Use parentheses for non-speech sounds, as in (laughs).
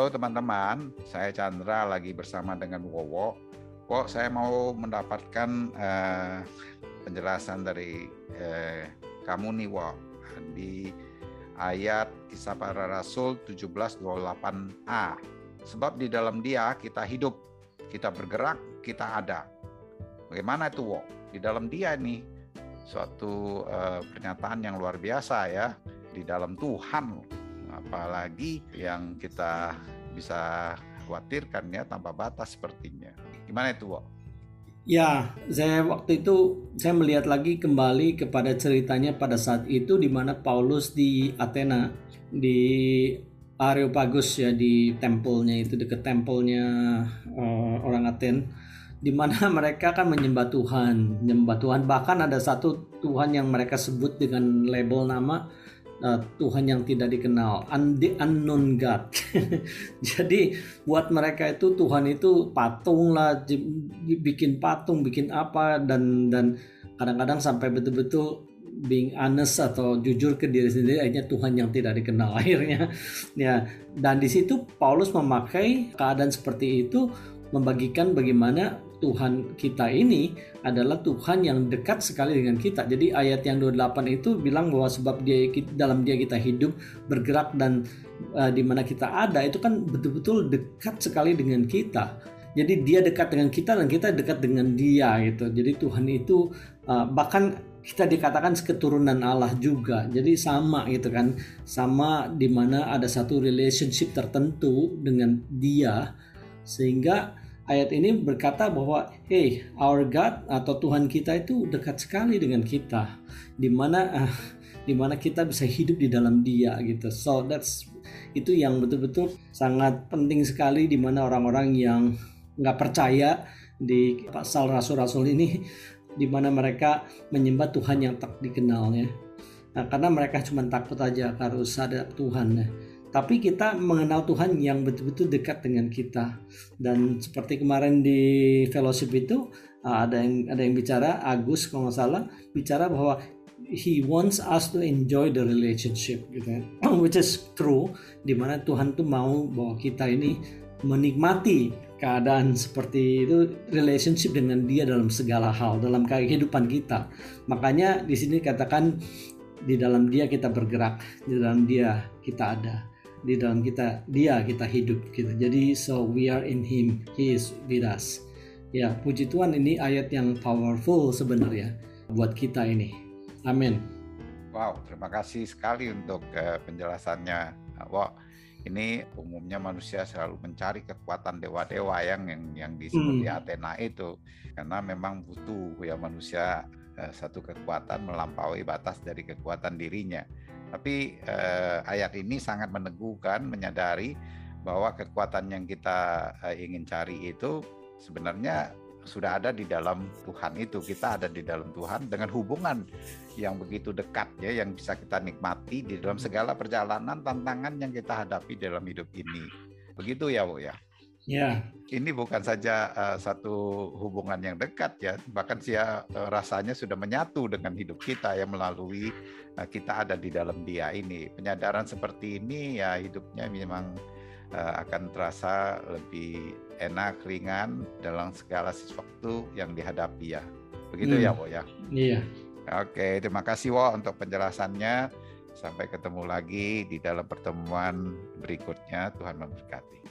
Halo teman-teman, saya Chandra lagi bersama dengan Wowo. Kok saya mau mendapatkan uh, penjelasan dari uh, kamu nih Wo di ayat kisah para rasul 1728a. Sebab di dalam dia kita hidup, kita bergerak, kita ada. Bagaimana itu Wo? Di dalam dia nih suatu uh, pernyataan yang luar biasa ya di dalam Tuhan apalagi yang kita bisa khawatirkan ya tanpa batas sepertinya. Gimana itu, Wo? Ya, saya waktu itu saya melihat lagi kembali kepada ceritanya pada saat itu di mana Paulus di Athena di Areopagus ya di tempelnya itu dekat tempelnya uh, orang Aten di mana (laughs) mereka kan menyembah Tuhan, menyembah Tuhan bahkan ada satu Tuhan yang mereka sebut dengan label nama uh, Tuhan yang tidak dikenal, the unknown God. (laughs) Jadi buat mereka itu Tuhan itu patung lah, bikin patung, bikin apa dan dan kadang-kadang sampai betul-betul being honest atau jujur ke diri sendiri akhirnya Tuhan yang tidak dikenal (laughs) akhirnya ya dan di situ Paulus memakai keadaan seperti itu membagikan bagaimana Tuhan kita ini adalah Tuhan yang dekat sekali dengan kita. Jadi ayat yang 28 itu bilang bahwa sebab dia dalam dia kita hidup, bergerak dan uh, di mana kita ada itu kan betul-betul dekat sekali dengan kita. Jadi dia dekat dengan kita dan kita dekat dengan dia gitu. Jadi Tuhan itu uh, bahkan kita dikatakan keturunan Allah juga. Jadi sama gitu kan. Sama di mana ada satu relationship tertentu dengan dia sehingga ayat ini berkata bahwa hey our God atau Tuhan kita itu dekat sekali dengan kita. Di mana uh, di mana kita bisa hidup di dalam Dia gitu. So that's itu yang betul-betul sangat penting sekali di mana orang-orang yang nggak percaya di pasal rasul-rasul ini di mana mereka menyembah Tuhan yang tak dikenalnya. Nah, karena mereka cuma takut aja harus ada Tuhan. ya tapi kita mengenal Tuhan yang betul-betul dekat dengan kita. Dan seperti kemarin di fellowship itu uh, ada yang ada yang bicara Agus kalau nggak salah bicara bahwa he wants us to enjoy the relationship gitu kan (clears throat) which is true di mana Tuhan tuh mau bahwa kita ini menikmati keadaan seperti itu relationship dengan dia dalam segala hal dalam kehidupan kita. Makanya di sini katakan di dalam dia kita bergerak di dalam dia kita ada di dalam kita dia kita hidup gitu. Jadi so we are in him he is with us. Ya puji Tuhan ini ayat yang powerful sebenarnya buat kita ini. Amin. Wow terima kasih sekali untuk uh, penjelasannya. Wow ini umumnya manusia selalu mencari kekuatan dewa-dewa yang yang yang disebut hmm. Athena itu. Karena memang butuh ya manusia uh, satu kekuatan melampaui batas dari kekuatan dirinya tapi eh, ayat ini sangat meneguhkan, menyadari bahwa kekuatan yang kita eh, ingin cari itu sebenarnya sudah ada di dalam Tuhan itu. Kita ada di dalam Tuhan dengan hubungan yang begitu dekat ya, yang bisa kita nikmati di dalam segala perjalanan tantangan yang kita hadapi dalam hidup ini. Begitu ya, Bu ya. Ya. Ini bukan saja uh, satu hubungan yang dekat ya, bahkan dia uh, rasanya sudah menyatu dengan hidup kita ya melalui uh, kita ada di dalam Dia ini. Penyadaran seperti ini ya hidupnya memang uh, akan terasa lebih enak, ringan dalam segala sesuatu yang dihadapi ya. Begitu ya, hmm. ya, Wo ya. Iya. Oke, terima kasih Wo untuk penjelasannya. Sampai ketemu lagi di dalam pertemuan berikutnya. Tuhan memberkati.